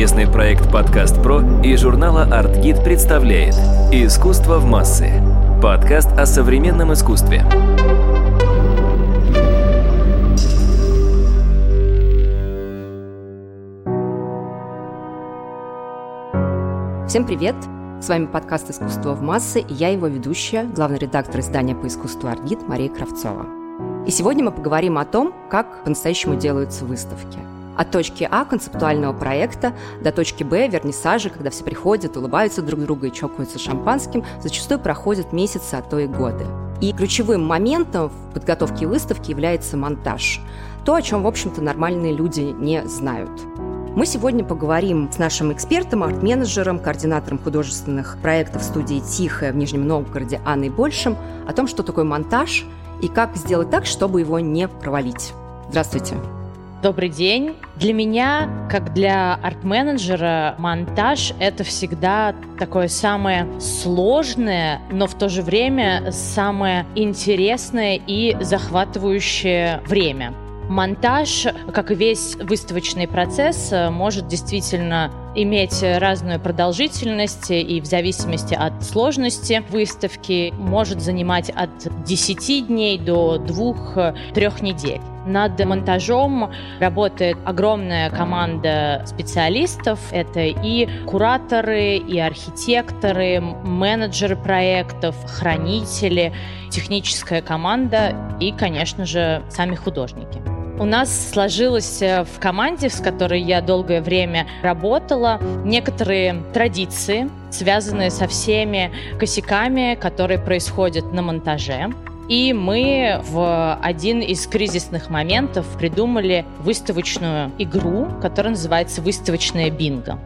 Совместный проект «Подкаст Про» и журнала «Артгид» представляет «Искусство в массы» – подкаст о современном искусстве. Всем привет! С вами подкаст «Искусство в массы» и я его ведущая, главный редактор издания по искусству «Артгид» Мария Кравцова. И сегодня мы поговорим о том, как по-настоящему делаются выставки – от точки А концептуального проекта до точки Б вернисажа, когда все приходят, улыбаются друг другу и чокаются шампанским, зачастую проходят месяцы, а то и годы. И ключевым моментом в подготовке выставки является монтаж. То, о чем, в общем-то, нормальные люди не знают. Мы сегодня поговорим с нашим экспертом, арт-менеджером, координатором художественных проектов студии «Тихая» в Нижнем Новгороде Анной Большим о том, что такое монтаж и как сделать так, чтобы его не провалить. Здравствуйте. Добрый день. Для меня, как для арт-менеджера, монтаж — это всегда такое самое сложное, но в то же время самое интересное и захватывающее время. Монтаж, как и весь выставочный процесс, может действительно иметь разную продолжительность и в зависимости от сложности выставки может занимать от 10 дней до 2-3 недель. Над монтажом работает огромная команда специалистов. Это и кураторы, и архитекторы, менеджеры проектов, хранители, техническая команда и, конечно же, сами художники. У нас сложилось э, в команде, с которой я долгое время работала, некоторые традиции, связанные со всеми косяками, которые происходят на монтаже. И мы в один из кризисных моментов придумали выставочную игру, которая называется «Выставочная бинго».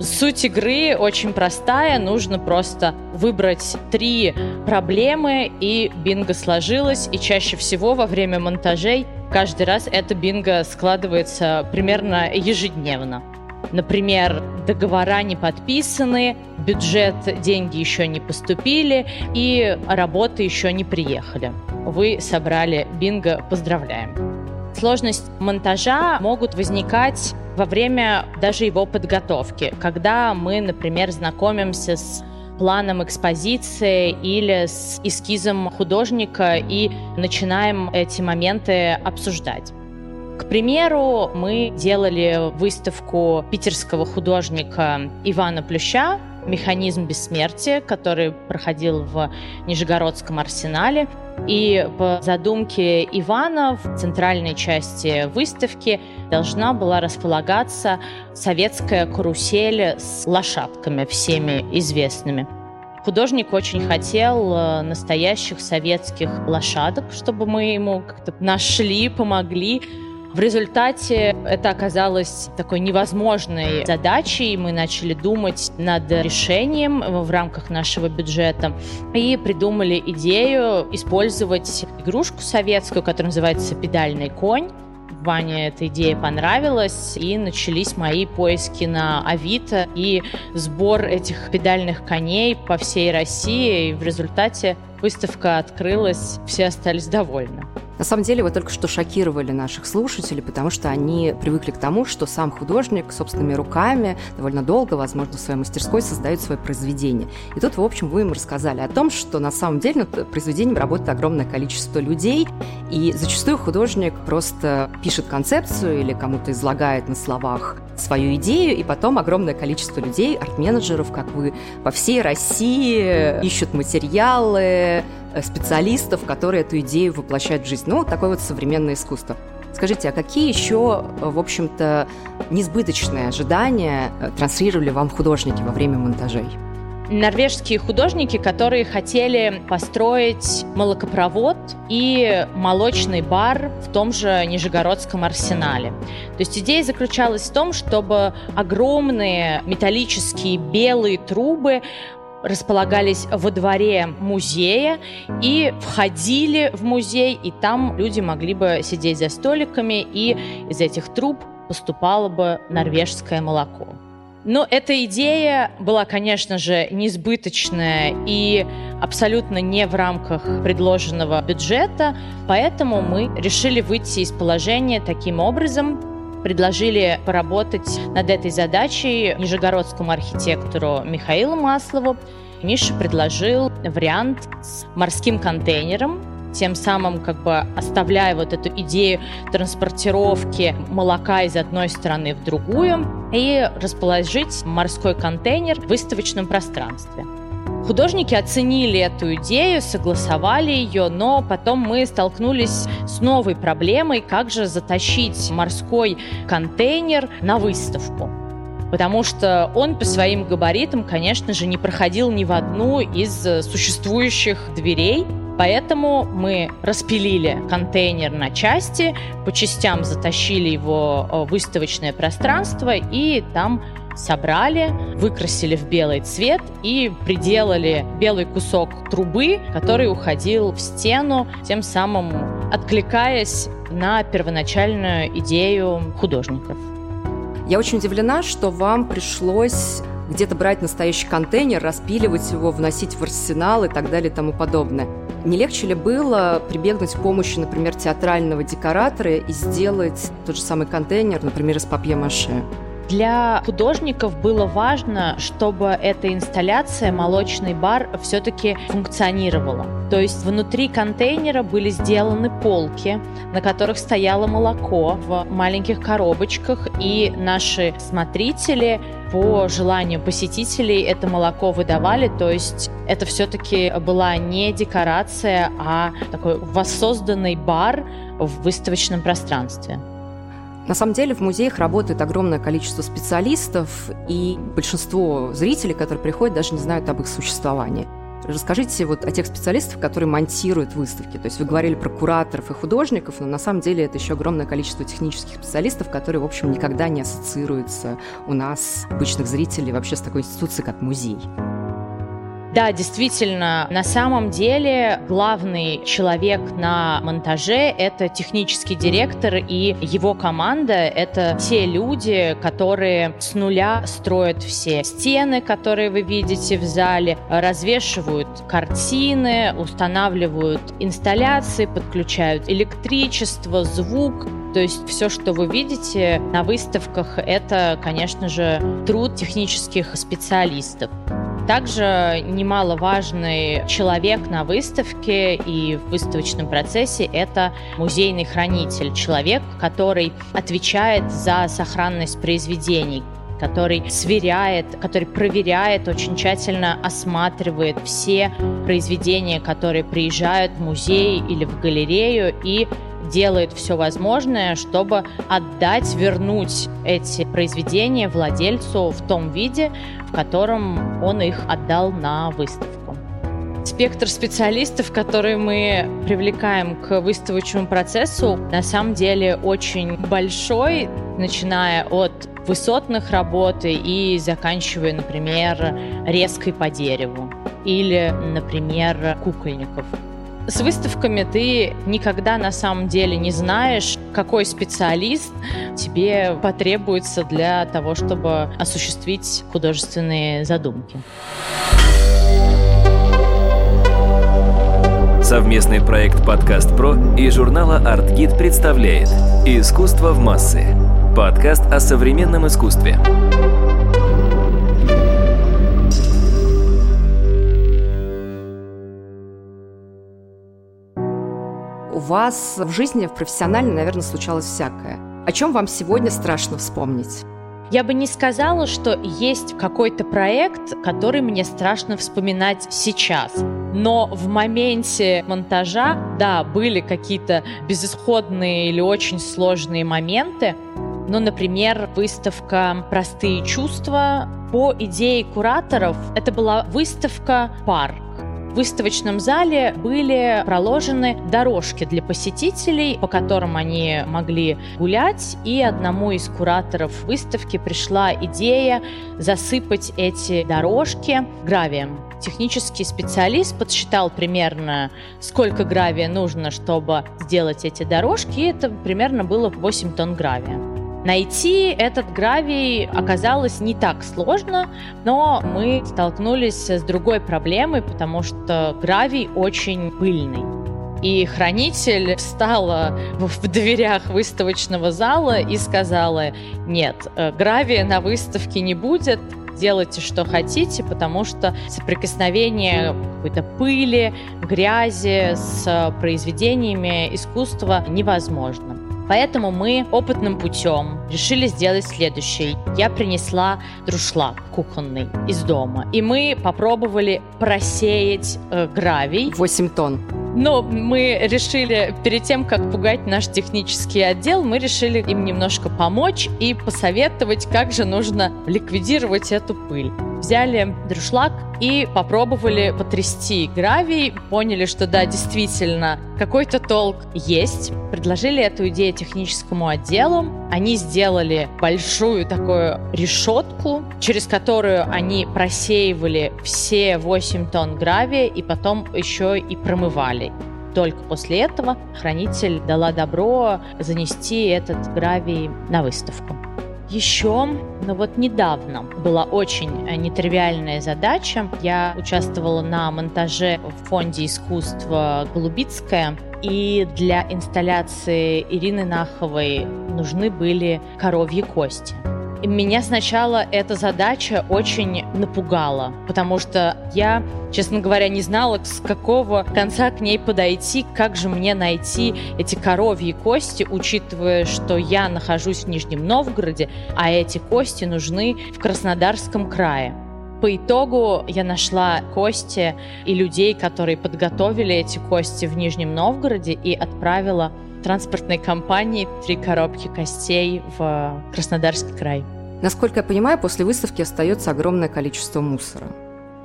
Суть игры очень простая. Нужно просто выбрать три проблемы, и бинго сложилось. И чаще всего во время монтажей каждый раз это бинго складывается примерно ежедневно. Например, договора не подписаны, бюджет, деньги еще не поступили и работы еще не приехали. Вы собрали бинго, поздравляем. Сложность монтажа могут возникать во время даже его подготовки, когда мы, например, знакомимся с планом экспозиции или с эскизом художника и начинаем эти моменты обсуждать. К примеру, мы делали выставку питерского художника Ивана Плюща «Механизм бессмертия», который проходил в Нижегородском арсенале. И по задумке Ивана в центральной части выставки должна была располагаться советская карусель с лошадками, всеми известными. Художник очень хотел э, настоящих советских лошадок, чтобы мы ему как-то нашли, помогли. В результате это оказалось такой невозможной задачей. Мы начали думать над решением в рамках нашего бюджета и придумали идею использовать игрушку советскую, которая называется «Педальный конь». Ване эта идея понравилась, и начались мои поиски на Авито и сбор этих педальных коней по всей России. И в результате выставка открылась, все остались довольны. На самом деле вы только что шокировали наших слушателей, потому что они привыкли к тому, что сам художник собственными руками довольно долго, возможно, в своей мастерской создает свое произведение. И тут, в общем, вы им рассказали о том, что на самом деле над произведением работает огромное количество людей, и зачастую художник просто пишет концепцию или кому-то излагает на словах свою идею, и потом огромное количество людей, арт-менеджеров, как вы, по всей России ищут материалы, специалистов, которые эту идею воплощают в жизнь. Ну, такое вот современное искусство. Скажите, а какие еще, э, в общем-то, несбыточные ожидания э, транслировали вам художники во время монтажей? норвежские художники, которые хотели построить молокопровод и молочный бар в том же Нижегородском арсенале. То есть идея заключалась в том, чтобы огромные металлические белые трубы располагались во дворе музея и входили в музей, и там люди могли бы сидеть за столиками, и из этих труб поступало бы норвежское молоко. Но эта идея была, конечно же, несбыточная и абсолютно не в рамках предложенного бюджета, поэтому мы решили выйти из положения таким образом, предложили поработать над этой задачей нижегородскому архитектору Михаилу Маслову. Миша предложил вариант с морским контейнером, тем самым как бы оставляя вот эту идею транспортировки молока из одной страны в другую и расположить морской контейнер в выставочном пространстве. Художники оценили эту идею, согласовали ее, но потом мы столкнулись с новой проблемой, как же затащить морской контейнер на выставку потому что он по своим габаритам, конечно же, не проходил ни в одну из существующих дверей. Поэтому мы распилили контейнер на части, по частям затащили его в выставочное пространство и там собрали, выкрасили в белый цвет и приделали белый кусок трубы, который уходил в стену, тем самым откликаясь на первоначальную идею художников. Я очень удивлена, что вам пришлось где-то брать настоящий контейнер, распиливать его, вносить в арсенал и так далее и тому подобное. Не легче ли было прибегнуть к помощи, например, театрального декоратора и сделать тот же самый контейнер, например, из папье-маше? Для художников было важно, чтобы эта инсталляция «Молочный бар» все-таки функционировала. То есть внутри контейнера были сделаны полки, на которых стояло молоко в маленьких коробочках, и наши смотрители по желанию посетителей это молоко выдавали, то есть это все-таки была не декорация, а такой воссозданный бар в выставочном пространстве. На самом деле в музеях работает огромное количество специалистов, и большинство зрителей, которые приходят, даже не знают об их существовании. Расскажите вот о тех специалистах, которые монтируют выставки. То есть вы говорили про кураторов и художников, но на самом деле это еще огромное количество технических специалистов, которые, в общем, никогда не ассоциируются у нас, обычных зрителей, вообще с такой институцией, как музей. Да, действительно, на самом деле главный человек на монтаже — это технический директор и его команда. Это те люди, которые с нуля строят все стены, которые вы видите в зале, развешивают картины, устанавливают инсталляции, подключают электричество, звук, то есть все, что вы видите на выставках, это, конечно же, труд технических специалистов. Также немаловажный человек на выставке и в выставочном процессе – это музейный хранитель, человек, который отвечает за сохранность произведений, который сверяет, который проверяет, очень тщательно осматривает все произведения, которые приезжают в музей или в галерею и делает все возможное, чтобы отдать, вернуть эти произведения владельцу в том виде, в котором он их отдал на выставку. Спектр специалистов, которые мы привлекаем к выставочному процессу, на самом деле очень большой, начиная от высотных работ и заканчивая, например, резкой по дереву или, например, кукольников. С выставками ты никогда на самом деле не знаешь, какой специалист тебе потребуется для того, чтобы осуществить художественные задумки. Совместный проект «Подкаст Про» и журнала «Артгид» представляет «Искусство в массы» – подкаст о современном искусстве. Вас в жизни, в профессиональной, наверное, случалось всякое. О чем вам сегодня страшно вспомнить? Я бы не сказала, что есть какой-то проект, который мне страшно вспоминать сейчас. Но в моменте монтажа, да, были какие-то безысходные или очень сложные моменты. Ну, например, выставка «Простые чувства». По идее кураторов, это была выставка пар выставочном зале были проложены дорожки для посетителей, по которым они могли гулять, и одному из кураторов выставки пришла идея засыпать эти дорожки гравием. Технический специалист подсчитал примерно, сколько гравия нужно, чтобы сделать эти дорожки, и это примерно было 8 тонн гравия. Найти этот гравий оказалось не так сложно, но мы столкнулись с другой проблемой, потому что гравий очень пыльный. И хранитель встала в дверях выставочного зала и сказала, нет, э, гравия на выставке не будет, делайте, что хотите, потому что соприкосновение какой-то пыли, грязи с произведениями искусства невозможно. Поэтому мы опытным путем решили сделать следующее. Я принесла друшлаг кухонный из дома, и мы попробовали просеять э, гравий. 8 тонн. Но мы решили, перед тем, как пугать наш технический отдел, мы решили им немножко помочь и посоветовать, как же нужно ликвидировать эту пыль. Взяли друшлаг и попробовали потрясти гравий, поняли, что да, действительно, какой-то толк есть. Предложили эту идею техническому отделу. Они сделали большую такую решетку, через которую они просеивали все 8 тонн гравия и потом еще и промывали только после этого хранитель дала добро занести этот гравий на выставку. Еще, ну вот недавно была очень э, нетривиальная задача. Я участвовала на монтаже в фонде искусства «Голубицкая», и для инсталляции Ирины Наховой нужны были коровьи кости. Меня сначала эта задача очень напугала, потому что я, честно говоря, не знала, с какого конца к ней подойти, как же мне найти эти коровьи кости, учитывая, что я нахожусь в Нижнем Новгороде, а эти кости нужны в Краснодарском крае. По итогу я нашла кости и людей, которые подготовили эти кости в Нижнем Новгороде и отправила транспортной компании три коробки костей в Краснодарский край. Насколько я понимаю, после выставки остается огромное количество мусора,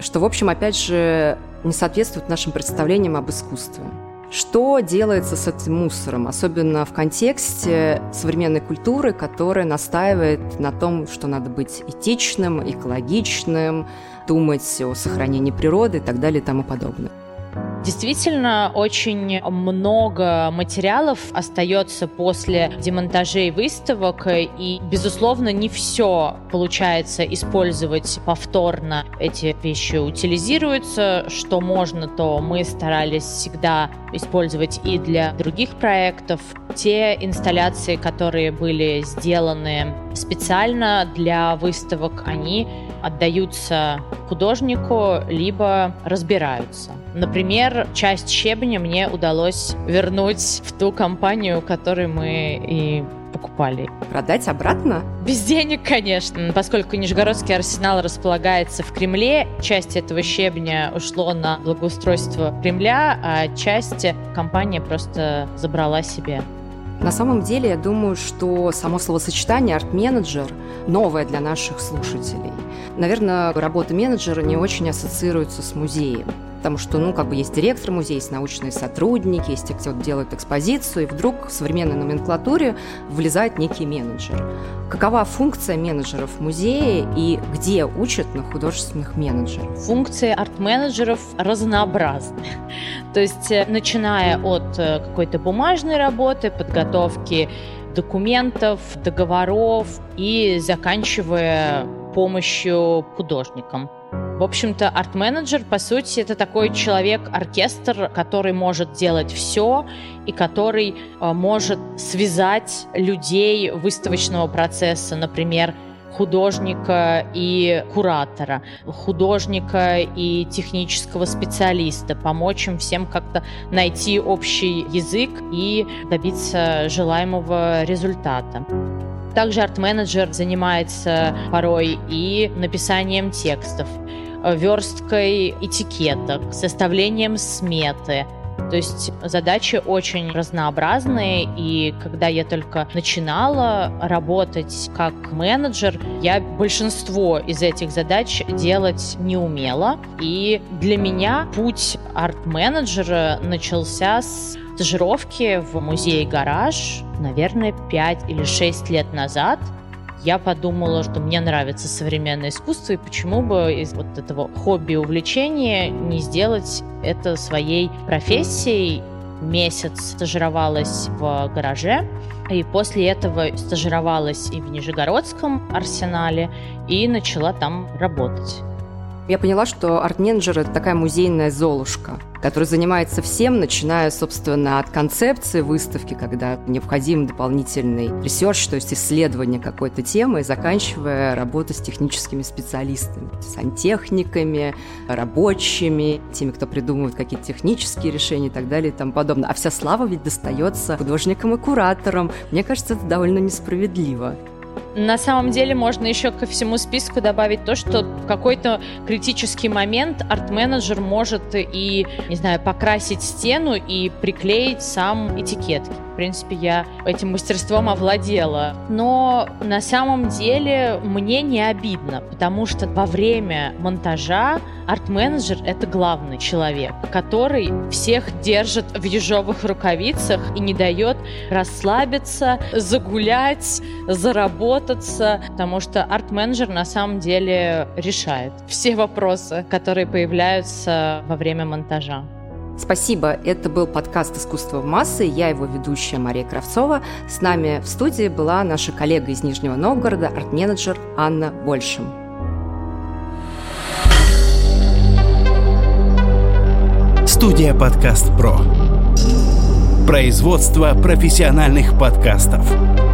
что, в общем, опять же, не соответствует нашим представлениям об искусстве. Что делается с этим мусором, особенно в контексте современной культуры, которая настаивает на том, что надо быть этичным, экологичным, думать о сохранении природы и так далее и тому подобное? Действительно, очень много материалов остается после демонтажей выставок, и, безусловно, не все получается использовать повторно. Эти вещи утилизируются, что можно, то мы старались всегда использовать и для других проектов. Те инсталляции, которые были сделаны специально для выставок, они отдаются художнику, либо разбираются. Например, часть щебня мне удалось вернуть в ту компанию, которую мы и покупали. Продать обратно? Без денег, конечно. Поскольку Нижегородский арсенал располагается в Кремле, часть этого щебня ушло на благоустройство Кремля, а часть компания просто забрала себе. На самом деле, я думаю, что само словосочетание «арт-менеджер» новое для наших слушателей. Наверное, работа менеджера не очень ассоциируется с музеем. Потому что, ну, как бы есть директор музея, есть научные сотрудники, есть те, кто делает экспозицию, и вдруг в современной номенклатуре влезает некий менеджер. Какова функция менеджеров в музее и где учат на художественных менеджеров? Функции арт-менеджеров разнообразны. То есть, э, начиная от э, какой-то бумажной работы, подготовки документов, договоров и заканчивая помощью художникам. В общем-то, арт-менеджер, по сути, это такой человек-оркестр, который может делать все и который э, может связать людей выставочного процесса, например, художника и куратора, художника и технического специалиста, помочь им всем как-то найти общий язык и добиться желаемого результата. Также арт-менеджер занимается порой и написанием текстов, Э, версткой этикеток, составлением сметы. То есть задачи очень разнообразные, и когда я только начинала работать как менеджер, я большинство из этих задач делать не умела. И для меня путь арт-менеджера начался с стажировки в музее «Гараж», наверное, 5 или 6 лет назад – я подумала, что мне нравится современное искусство, и почему бы из вот этого хобби увлечения не сделать это своей профессией. Месяц стажировалась в гараже, и после этого стажировалась и в Нижегородском арсенале, и начала там работать. Я поняла, что арт-менеджер – это такая музейная золушка, которая занимается всем, начиная, собственно, от концепции выставки, когда необходим дополнительный research, то есть исследование какой-то темы, заканчивая работу с техническими специалистами, сантехниками, рабочими, теми, кто придумывает какие-то технические решения и так далее и тому подобное. А вся слава ведь достается художникам и кураторам. Мне кажется, это довольно несправедливо. На самом деле можно еще ко всему списку добавить то, что в какой-то критический момент арт-менеджер может и, не знаю, покрасить стену и приклеить сам этикетки. Принципе, я этим мастерством овладела. Но на самом деле мне не обидно, потому что во время монтажа арт-менеджер — это главный человек, который всех держит в ежовых рукавицах и не дает расслабиться, загулять, заработать выработаться, потому что арт-менеджер на самом деле решает все вопросы, которые появляются во время монтажа. Спасибо. Это был подкаст «Искусство в массы». Я его ведущая Мария Кравцова. С нами в студии была наша коллега из Нижнего Новгорода, арт-менеджер Анна Большим. Студия «Подкаст Про». Производство профессиональных подкастов.